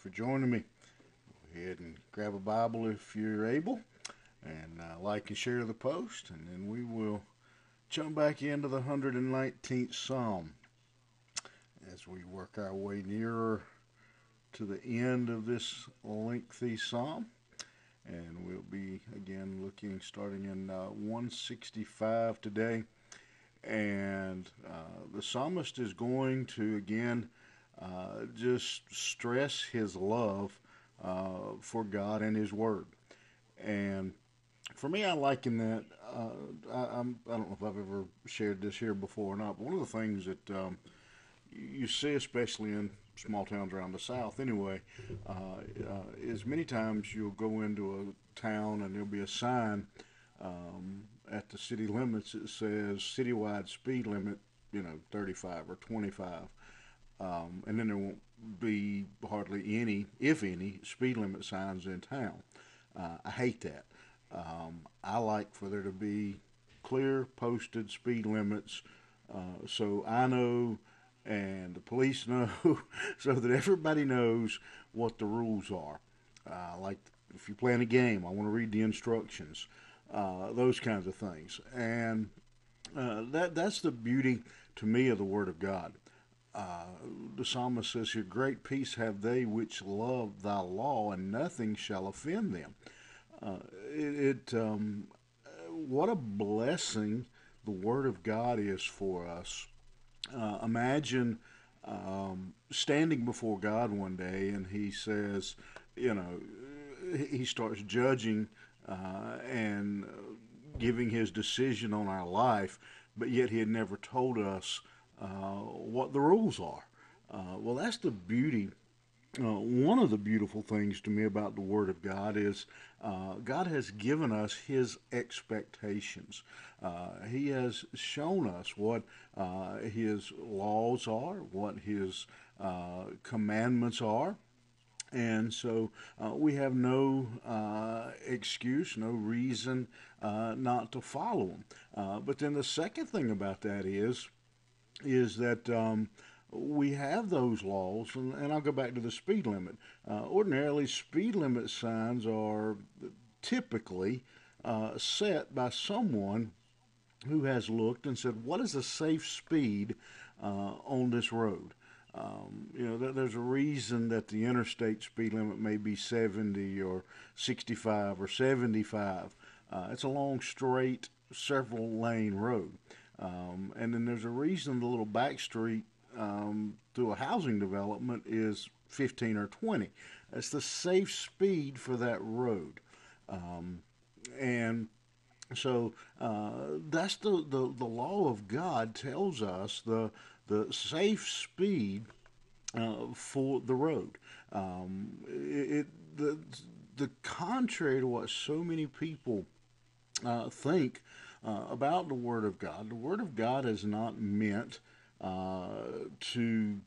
for joining me. Go ahead and grab a Bible if you're able, and uh, like and share the post, and then we will jump back into the 119th Psalm as we work our way nearer to the end of this lengthy Psalm. And we'll be again looking starting in uh, 165 today. And uh, the psalmist is going to again uh, just stress his love uh, for God and His Word. And for me, I liken that. Uh, I, I'm, I don't know if I've ever shared this here before or not, but one of the things that um, you see, especially in small towns around the South anyway, uh, uh, is many times you'll go into a town and there'll be a sign um, at the city limits that says citywide speed limit, you know, 35 or 25. Um, and then there won't be hardly any, if any, speed limit signs in town. Uh, I hate that. Um, I like for there to be clear posted speed limits uh, so I know and the police know so that everybody knows what the rules are. Uh, like if you're playing a game, I want to read the instructions, uh, those kinds of things. And uh, that that's the beauty to me of the Word of God uh, the psalmist says here, Great peace have they which love thy law, and nothing shall offend them. Uh, it, it um, what a blessing the Word of God is for us. Uh, imagine um, standing before God one day, and He says, you know, He starts judging uh, and giving His decision on our life, but yet He had never told us what the rules are. Uh, well, that's the beauty. Uh, one of the beautiful things to me about the Word of God is uh, God has given us His expectations. Uh, he has shown us what uh, His laws are, what His commandments are. And so uh, we have no uh, excuse, no reason uh, not to follow them. but then the second thing about that is is that um, we have those laws, and, and, I'll go back to the speed limit. Uh, ordinarily, speed limit signs are typically uh, set by someone who has looked and said, "What is a safe speed uh, on this road?" Um, you know, th- there's a reason that the interstate speed limit may be 70 or 65 or 75. Uh, it's a long, straight, several lane road. Um, and then there's a reason the little back street um, through a housing development is 15 or 20. That's the safe speed for that road. Um, and so uh, that's the, the, the law of God tells us the, the safe speed uh, for the road. Um, it, it, the, the contrary to what so many people uh, think uh, about the Word of God. The Word of God is not meant uh, to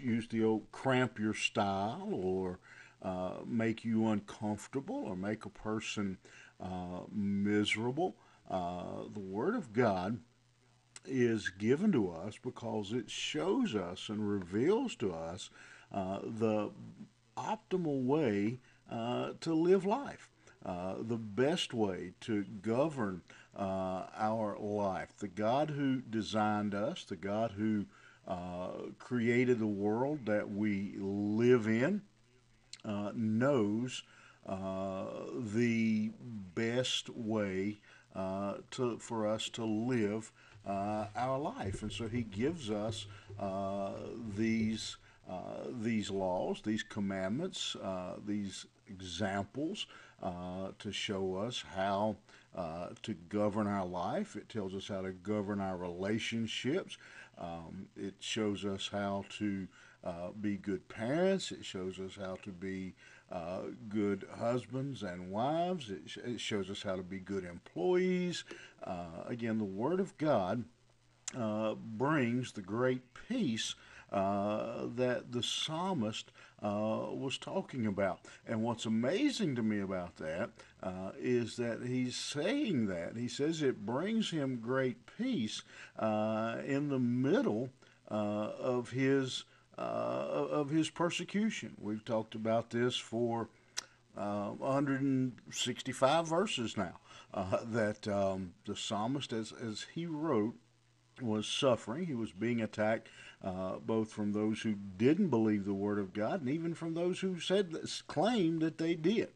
use the old cramp your style or uh, make you uncomfortable or make a person uh, miserable. Uh, the Word of God is given to us because it shows us and reveals to us uh, the optimal way to live life. Uh, the best way to govern uh, our life. The God who designed us, the God who uh, created the world that we live in, uh, knows uh, the best way to, for us to live our life. And so He gives us. Uh, these laws, these commandments, uh, these examples uh, to show us how uh, to govern our life. It tells us how to govern our relationships. Um, it shows us how to uh, be good parents. It shows us how to be uh, good husbands and wives. It, sh- it, shows us how to be good employees. Uh, again, the Word of God brings the great peace uh, that the psalmist uh, was talking about. And what's amazing to me about that uh, is that he's saying that. He says it brings him great peace uh, in the middle uh, of his of his persecution. We've talked about this for uh, 165 verses now. That um, the psalmist, as, as he wrote, was suffering. He was being attacked uh, both from those who didn't believe the word of God and even from those who said claimed that they did.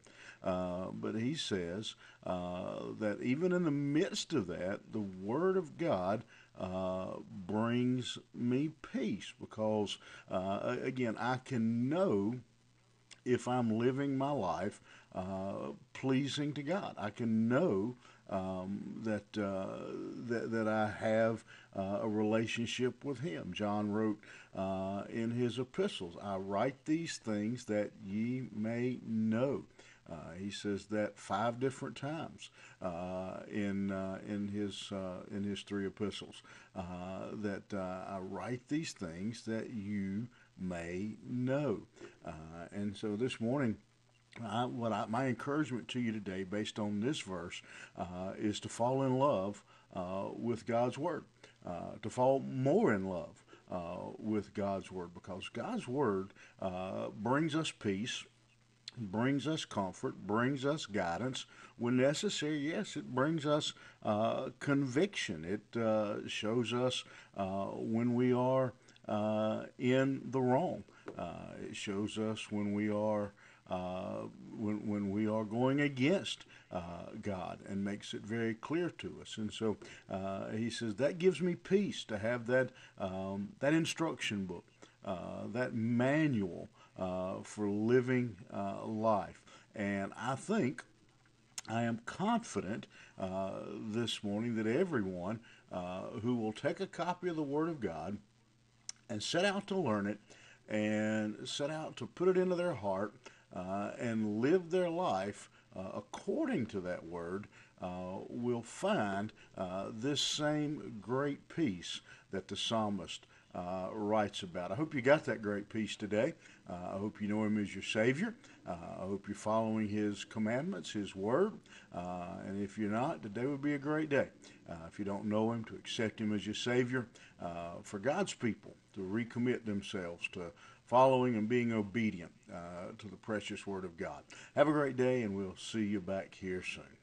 Uh, but he says uh, that even in the midst of that, the word of God uh, brings me peace because, uh, again, I can know if I'm living my life uh, pleasing to God. I can know um, that, uh, that that I have uh, a relationship with Him. John wrote uh, in his epistles, "I write these things that ye may know." Uh, he says that five different times uh, in uh, in his in his three epistles. That I write these things that you may know. and so this morning. What I, my encouragement to you today, based on this verse, is to fall in love with God's word, to fall more in love with God's word, because God's word brings us peace brings us comfort, brings us guidance. When necessary, yes, it brings us uh, conviction. It uh, shows us uh, when we are uh, in the wrong. Uh, it shows us when we are uh, when, when we are going against God and makes it very clear to us. And so he says that gives me peace to have that um, that instruction book, that manual uh, for living uh, life. And I think I am confident uh, this morning that everyone uh, who will take a copy of the Word of God and set out to learn it and set out to put it into their heart uh, and live their life uh, according to that Word will find this same great peace that the psalmist uh, writes about. I hope you got that great peace today. Uh, I hope you know Him as your Savior. Uh, I hope you're following His commandments, His Word. Uh, and if you're not, today would be a great day. Uh, if you don't know Him, to accept Him as your Savior. Uh, for God's people to recommit themselves to following and being obedient uh, to the precious Word of God. Have a great day, and we'll see you back here soon.